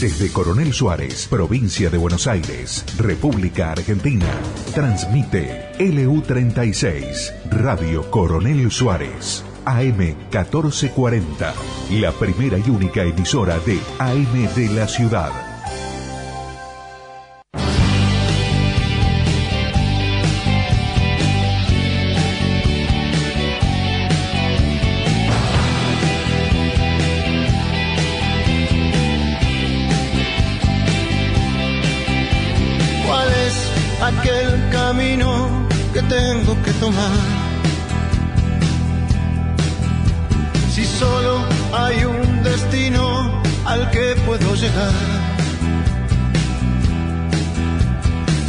Desde Coronel Suárez, provincia de Buenos Aires, República Argentina, transmite LU36, Radio Coronel Suárez, AM 1440, la primera y única emisora de AM de la ciudad. Tomar? Si solo hay un destino al que puedo llegar.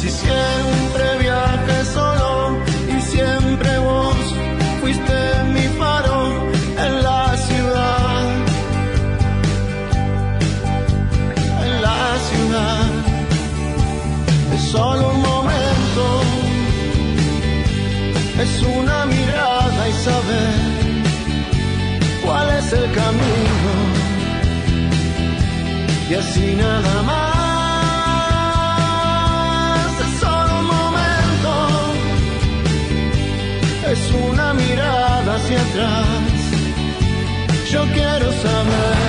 Si siempre viajé solo el camino. Y así nada más, es solo un momento, es una mirada hacia atrás. Yo quiero saber,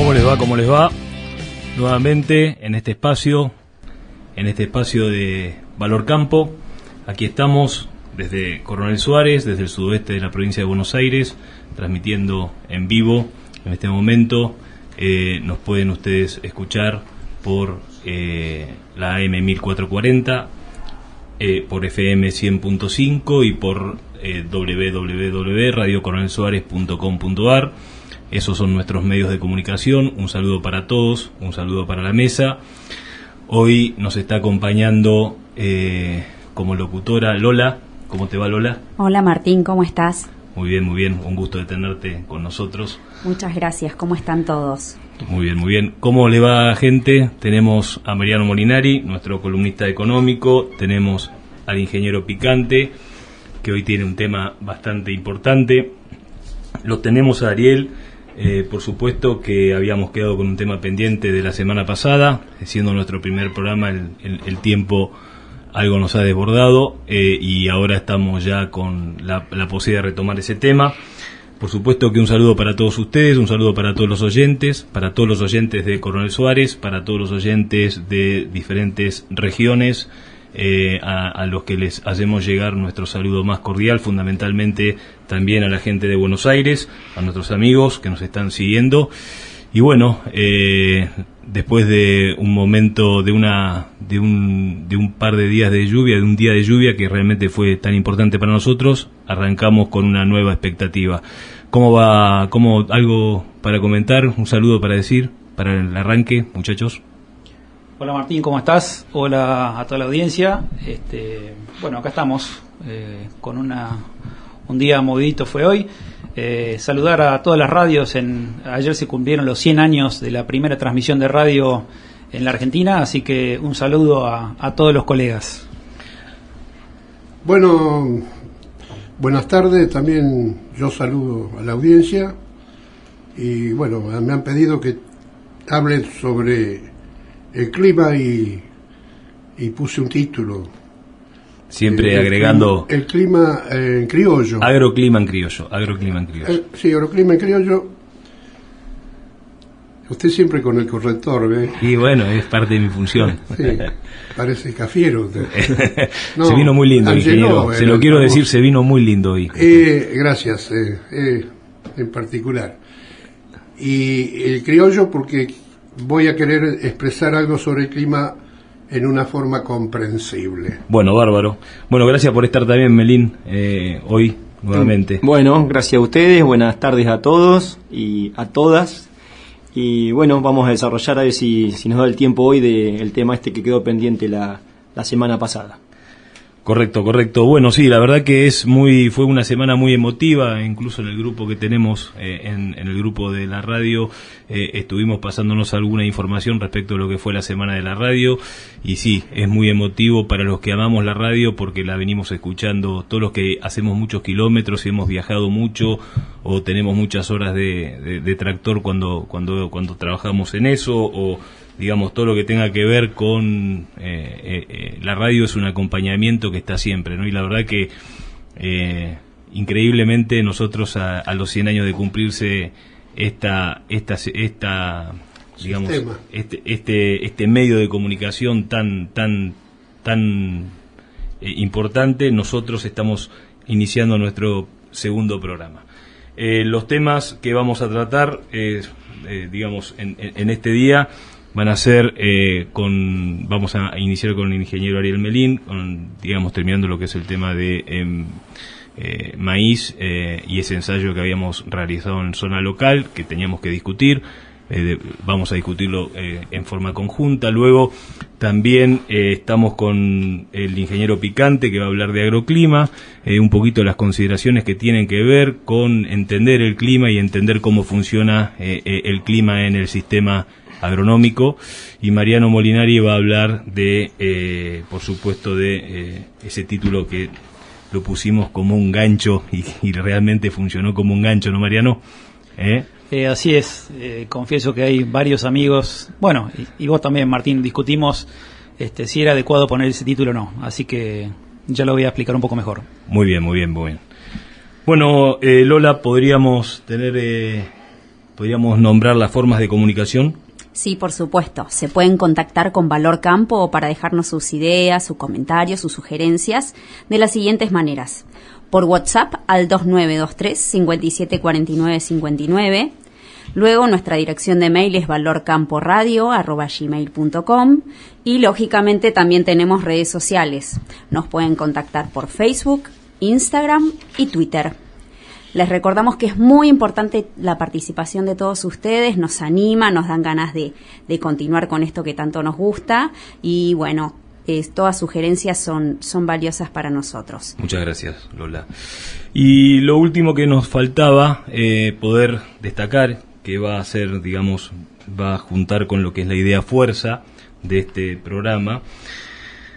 ¿Cómo les va? ¿Cómo les va? Nuevamente en este espacio, en este espacio de Valor Campo. Aquí estamos desde Coronel Suárez, desde el sudoeste de la provincia de Buenos Aires, transmitiendo en vivo en este momento. Eh, nos pueden ustedes escuchar por eh, la AM 1440, eh, por FM 100.5 y por www.radiocoronelsuárez.com.ar. Esos son nuestros medios de comunicación. Un saludo para todos, un saludo para la mesa. Hoy nos está acompañando eh, como locutora Lola. ¿Cómo te va Lola? Hola Martín, ¿cómo estás? Muy bien, muy bien. Un gusto de tenerte con nosotros. Muchas gracias, ¿cómo están todos? Muy bien, muy bien. ¿Cómo le va gente? Tenemos a Mariano Molinari, nuestro columnista económico. Tenemos al ingeniero Picante, que hoy tiene un tema bastante importante. Lo tenemos a Ariel, eh, por supuesto que habíamos quedado con un tema pendiente de la semana pasada, siendo nuestro primer programa el, tiempo algo nos ha desbordado eh, y ahora estamos ya con la posibilidad de retomar ese tema. Por supuesto que un saludo para todos ustedes, un saludo para todos los oyentes, para todos los oyentes de Coronel Suárez, para todos los oyentes de diferentes regiones, eh, a, a los que les hacemos llegar nuestro saludo más cordial, fundamentalmente también a la gente de Buenos Aires, a nuestros amigos que nos están siguiendo. Y bueno, eh, después de un momento, de una, de un, de un par de días de lluvia, de un día de lluvia que realmente fue tan importante para nosotros, arrancamos con una nueva expectativa. ¿Cómo va? ¿Cómo algo para comentar? Un saludo para decir para el arranque, muchachos. Hola Martín, ¿cómo estás? Hola a toda la audiencia. Este, bueno, acá estamos eh, con una, un día movidito fue hoy. Eh, saludar a todas las radios. Ayer se cumplieron los 100 años de la primera transmisión de radio en la Argentina, así que un saludo a, a todos los colegas. Bueno, buenas tardes, también yo saludo a la audiencia y bueno, me han pedido que hable sobre el clima y, y puse un título. Siempre Eh, agregando El clima eh, en criollo. agroclima en criollo, agroclima en criollo. Eh, sí, agroclima en criollo. Usted siempre con el corrector, ¿ve? Y bueno, es parte de mi función. Sí, parece cafiero. usted. No, se vino muy lindo, ingeniero. Se era lo el quiero decir, se vino muy lindo hoy. Eh, gracias, eh, eh, en particular. Y el criollo porque voy a querer expresar algo sobre el clima en una forma comprensible. Bueno, bárbaro. Bueno, gracias por estar también, Melín, eh, hoy nuevamente. Bueno, gracias a ustedes, buenas tardes a todos y a todas. Y bueno, vamos a desarrollar a ver si, si nos da el tiempo hoy del tema este que quedó pendiente la, la semana pasada. Correcto, correcto. Bueno, sí, la verdad que es muy, fue una semana muy emotiva, incluso en el grupo que tenemos, eh, en, el grupo de la radio, eh, estuvimos pasándonos alguna información respecto a lo que fue la semana de la radio, y sí, es muy emotivo para los que amamos la radio porque la venimos escuchando, todos los que hacemos muchos kilómetros y hemos viajado mucho o tenemos muchas horas de, de tractor cuando, cuando, cuando trabajamos en eso, o digamos, todo lo que tenga que ver con eh, eh, eh, la radio es un acompañamiento que está siempre, ¿no? Y la verdad que increíblemente nosotros a, los 100 años de cumplirse esta, esta, esta digamos, este, este, este medio de comunicación tan, tan, tan importante, nosotros estamos iniciando nuestro segundo programa. los temas que vamos a tratar, digamos, en, en, este día van a ser eh, con vamos a iniciar con el ingeniero Ariel Melín con, digamos terminando lo que es el tema de em, eh, maíz eh, y ese ensayo que habíamos realizado en zona local que teníamos que discutir vamos a discutirlo en forma conjunta. Luego también estamos con el ingeniero Picante que va a hablar de agroclima un poquito las consideraciones que tienen que ver con entender el clima y entender cómo funciona el clima en el sistema agronómico y Mariano Molinari va a hablar de, eh, por supuesto, de eh, ese título que lo pusimos como un gancho y, realmente funcionó como un gancho, ¿no, Mariano? ¿Eh? así es, confieso que hay varios amigos, bueno, y, vos también, Martín, discutimos este, si era adecuado poner ese título o no, así que ya lo voy a explicar un poco mejor. Muy bien, muy bien, muy bien. Bueno, Lola, podríamos tener, podríamos nombrar las formas de comunicación. Sí, por supuesto. Se pueden contactar con Valor Campo para dejarnos sus ideas, sus comentarios, sus sugerencias de las siguientes maneras. Por WhatsApp al 2923 574959. Luego nuestra dirección de mail es valorcamporadio.gmail.com y lógicamente también tenemos redes sociales. Nos pueden contactar por Facebook, Instagram y Twitter. Les recordamos que es muy importante la participación de todos ustedes, nos anima, nos dan ganas de, continuar con esto que tanto nos gusta y bueno, todas sugerencias son, son valiosas para nosotros. Muchas gracias, Lola. Y lo último que nos faltaba eh, poder destacar, que va a ser, digamos, va a juntar con lo que es la idea fuerza de este programa,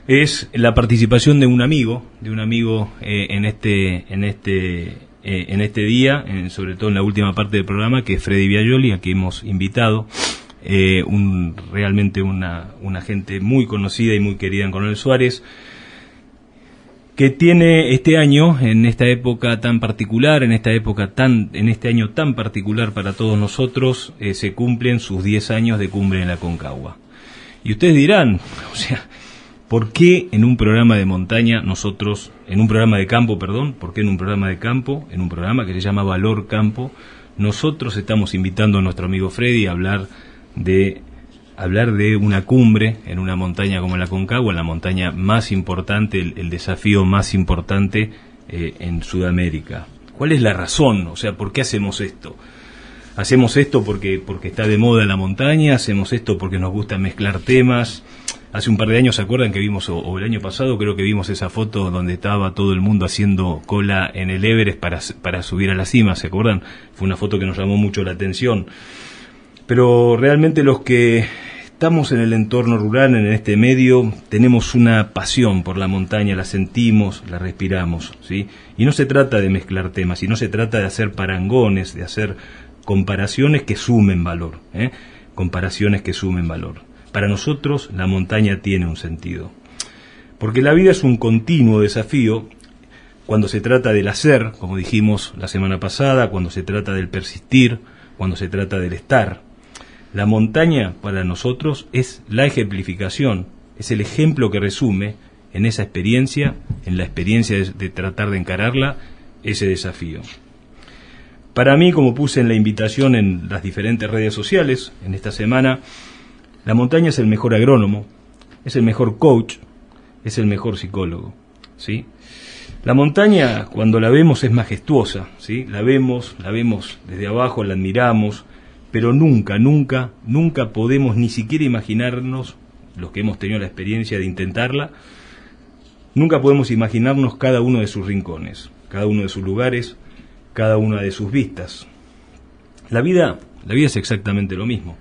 es la participación de un amigo, de un amigo eh, en este, en este eh, en este día, sobre todo en la última parte del programa, que es Freddy Viajoli, a quien hemos invitado. Eh, un, realmente una, una gente muy conocida y muy querida en Coronel Suárez, que tiene este año, en esta época tan particular, en esta época tan, en este año tan particular para todos nosotros, eh, se cumplen sus 10 años de cumbre en la Concagua. Y ustedes dirán, o sea, ¿Por qué en un programa de montaña nosotros, en un programa de campo, perdón, por qué en un programa de campo, en un programa que se llama Valor Campo, nosotros estamos invitando a nuestro amigo Freddy a hablar de hablar de una cumbre en una montaña como la Concagua, la montaña más importante, el, desafío más importante eh, en Sudamérica. ¿Cuál es la razón? O sea, ¿por qué hacemos esto? Hacemos esto porque, porque está de moda la montaña, hacemos esto porque nos gusta mezclar temas, Hace un par de años, ¿se acuerdan que vimos, o, el año pasado, creo que vimos esa foto donde estaba todo el mundo haciendo cola en el Everest para, para subir a la cima, ¿se acuerdan? Fue una foto que nos llamó mucho la atención. Pero realmente los que estamos en el entorno rural, en este medio, tenemos una pasión por la montaña, la sentimos, la respiramos, ¿sí? Y no se trata de mezclar temas, y no se trata de hacer parangones, de hacer comparaciones que sumen valor, ¿eh? comparaciones que sumen valor. Para nosotros la montaña tiene un sentido. Porque la vida es un continuo desafío cuando se trata del hacer, como dijimos la semana pasada, cuando se trata del persistir, cuando se trata del estar. La montaña para nosotros es la ejemplificación, es el ejemplo que resume en esa experiencia, en la experiencia de, de tratar de encararla, ese desafío. Para mí, como puse en la invitación en las diferentes redes sociales en esta semana, la montaña es el mejor agrónomo, es el mejor coach, es el mejor psicólogo, ¿sí? La montaña, cuando la vemos, es majestuosa, ¿sí? La vemos, la vemos desde abajo, la admiramos, pero nunca, nunca, nunca podemos ni siquiera imaginarnos, los que hemos tenido la experiencia de intentarla, nunca podemos imaginarnos cada uno de sus rincones, cada uno de sus lugares, cada una de sus vistas. La vida, la vida es exactamente lo mismo.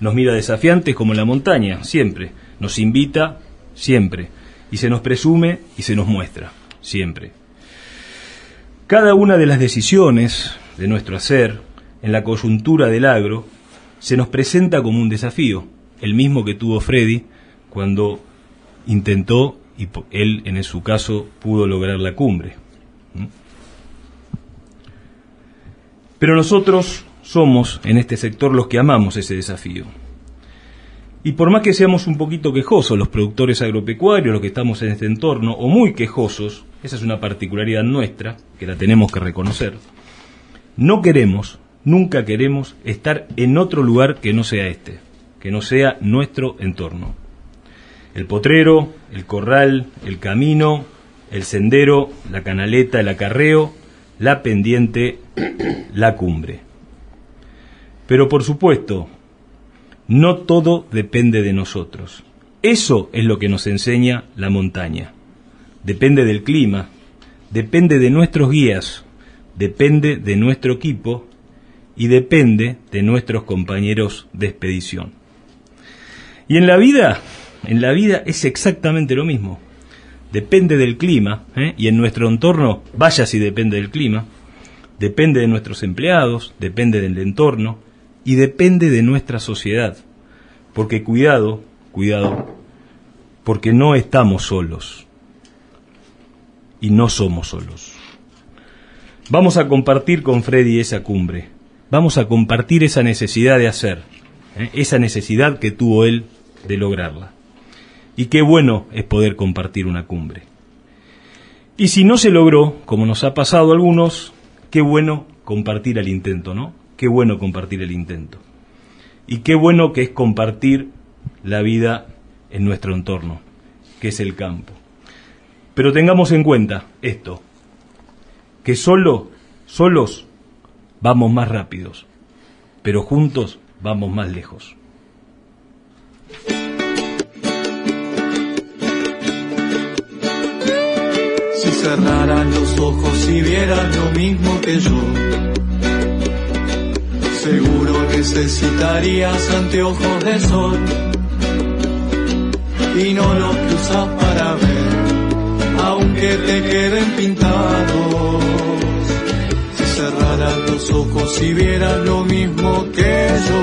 Nos mira desafiantes como la montaña, siempre. Nos invita, siempre. Y se nos presume y se nos muestra, siempre. Cada una de las decisiones de nuestro hacer, en la coyuntura del agro, se nos presenta como un desafío, el mismo que tuvo Freddy cuando intentó y él en su caso pudo lograr la cumbre. Pero nosotros somos en este sector los que amamos ese desafío. Y por más que seamos un poquito quejosos los productores agropecuarios, los que estamos en este entorno, o muy quejosos, esa es una particularidad nuestra, que la tenemos que reconocer, no queremos, nunca queremos estar en otro lugar que no sea este, que no sea nuestro entorno. El potrero, el corral, el camino, el sendero, la canaleta, el acarreo, la pendiente, la cumbre. Pero por supuesto, no todo depende de nosotros. Eso es lo que nos enseña la montaña. Depende del clima, depende de nuestros guías, depende de nuestro equipo y depende de nuestros compañeros de expedición. Y en la vida, en la vida es exactamente lo mismo. Depende del clima, ¿eh? y en nuestro entorno, vaya si depende del clima, depende de nuestros empleados, depende del entorno, y depende de nuestra sociedad. Porque cuidado, cuidado, porque no estamos solos y no somos solos. Vamos a compartir con Freddy esa cumbre, vamos a compartir esa necesidad de hacer, ¿eh? esa necesidad que tuvo él de lograrla. Y qué bueno es poder compartir una cumbre. Y si no se logró, como nos ha pasado a algunos, qué bueno compartir el intento, ¿no? Qué bueno compartir el intento. Y qué bueno que es compartir la vida en nuestro entorno, que es el campo. Pero tengamos en cuenta esto, que solo, solos vamos más rápidos, pero juntos vamos más lejos. Si cerraran los ojos y vieran lo mismo que yo Seguro necesitarías anteojos de sol y no los que usas para ver, aunque te queden pintados. Si cerraras los ojos y vieras lo mismo que yo,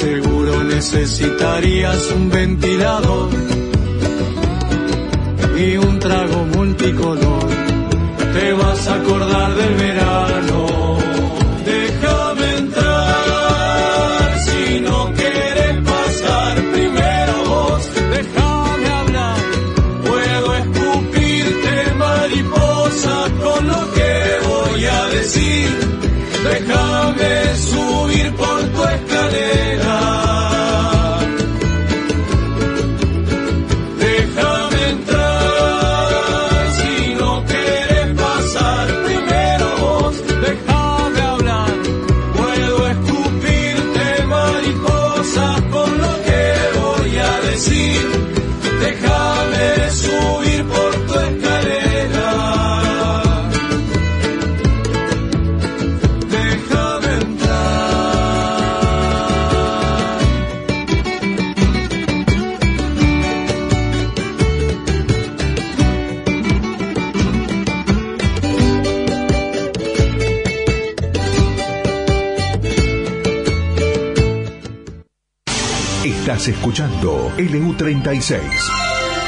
seguro necesitarías un ventilador y un trago multicolor. Te vas a acordar del verano escuchando LU36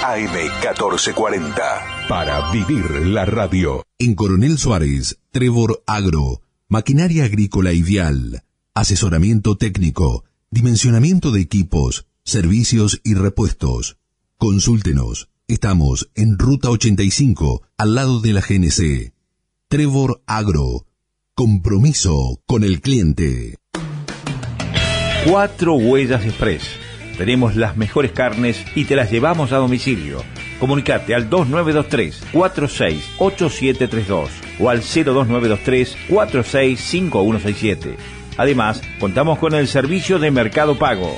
AM1440 para vivir la radio. En Coronel Suárez, Trevor Agro, maquinaria agrícola ideal, asesoramiento técnico, dimensionamiento de equipos, servicios y repuestos. Consúltenos. Estamos en Ruta 85, al lado de la GNC. Trevor Agro. Compromiso con el cliente. Cuatro Huellas Express tenemos las mejores carnes y te las llevamos a domicilio. Comunicate al 2923 468732 o al 02923 465167. Además, contamos con el servicio de Mercado Pago.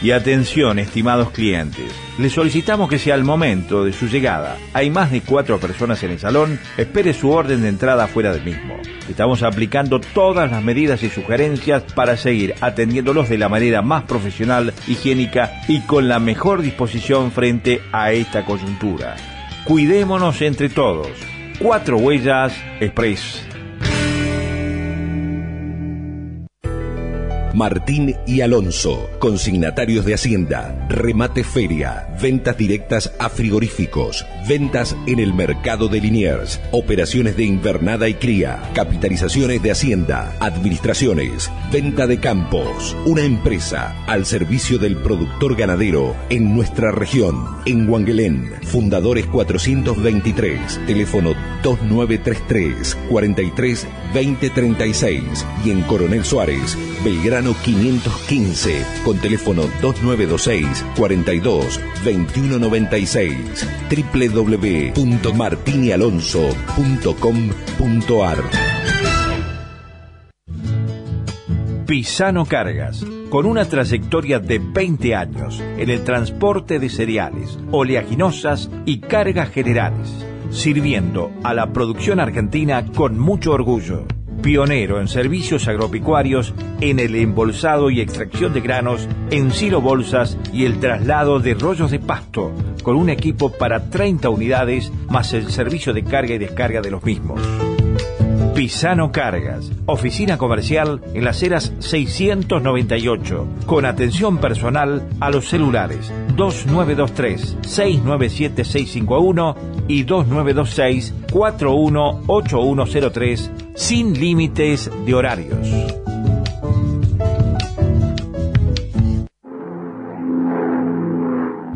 Y atención, estimados clientes, les solicitamos que si al momento de su llegada hay más de cuatro personas en el salón, espere su orden de entrada fuera del mismo. Estamos aplicando todas las medidas y sugerencias para seguir atendiéndolos de la manera más profesional, higiénica y con la mejor disposición frente a esta coyuntura. Cuidémonos entre todos. Cuatro Huellas Express. Martín y Alonso, consignatarios de Hacienda, remate feria, ventas directas a frigoríficos, ventas en el mercado de Liniers, operaciones de invernada y cría, capitalizaciones de Hacienda, administraciones, venta de campos, una empresa al servicio del productor ganadero en nuestra región, en Huanguelén, Fundadores 423, teléfono 2933 43 2036 y en Coronel Suárez, Belgrano 515 con teléfono 2926 42 2196 www.martinialonso.com.ar Pisano Cargas, con una trayectoria de 20 años en el transporte de cereales, oleaginosas y cargas generales, sirviendo a la producción argentina con mucho orgullo pionero en servicios agropecuarios, en el embolsado y extracción de granos, en silo bolsas y el traslado de rollos de pasto, con un equipo para 30 unidades más el servicio de carga y descarga de los mismos. Pisano Cargas, oficina comercial en las eras 698, con atención personal a los celulares 2923-697651 y 2926-418103, sin límites de horarios.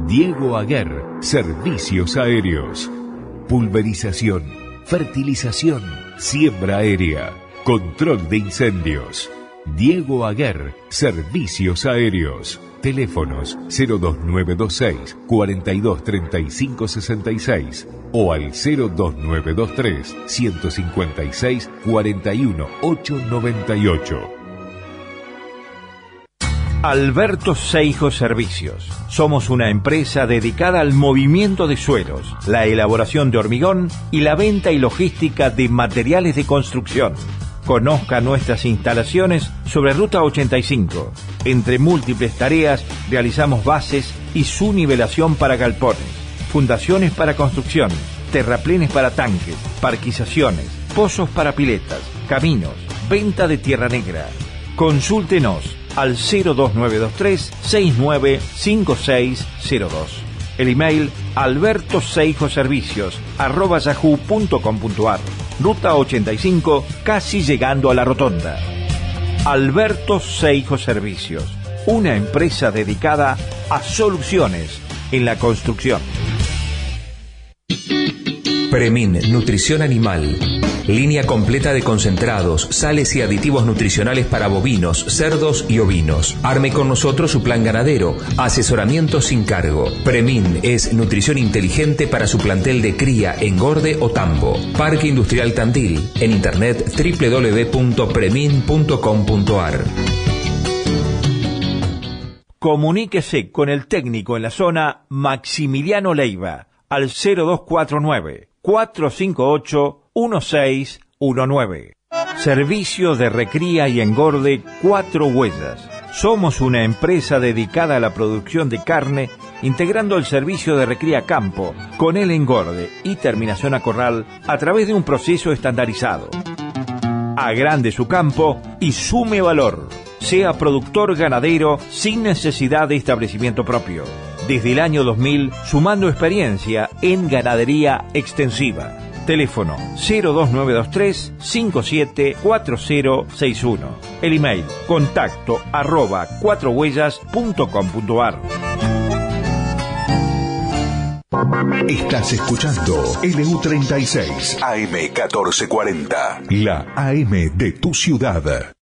Diego Aguer, Servicios Aéreos. Pulverización, fertilización, siembra aérea, control de incendios. Diego Aguer, Servicios Aéreos. Teléfonos 02926 423566 o al 02923 156 41898. Alberto Seijo Servicios. Somos una empresa dedicada al movimiento de suelos, la elaboración de hormigón y la venta y logística de materiales de construcción. Conozca nuestras instalaciones sobre Ruta 85. Entre múltiples tareas realizamos bases y su nivelación para galpones, fundaciones para construcción, terraplenes para tanques, parquizaciones, pozos para piletas, caminos, venta de tierra negra. Consúltenos al 02923 695602. El email albertoseijoservicios arroba yahoo.com.ar. Ruta 85, casi llegando a la rotonda. Alberto Seijo Servicios, una empresa dedicada a soluciones en la construcción. Premin, Nutrición Animal. Línea completa de concentrados, sales y aditivos nutricionales para bovinos, cerdos y ovinos. Arme con nosotros su plan ganadero. Asesoramiento sin cargo. Premin es nutrición inteligente para su plantel de cría, engorde o tambo. Parque Industrial Tandil. En internet www.premin.com.ar. Comuníquese con el técnico en la zona Maximiliano Leiva al 0249 458 1619. Servicio de recría y engorde Cuatro Huellas. Somos una empresa dedicada a la producción de carne, integrando el servicio de recría campo con el engorde y terminación a corral a través de un proceso estandarizado. Agrande su campo y sume valor. Sea productor ganadero sin necesidad de establecimiento propio. Desde el año 2000, sumando experiencia en ganadería extensiva. Teléfono 02923 574061. El email contacto arroba cuatrohuellas.com.ar. Estás escuchando LU36 AM1440, la AM de tu ciudad.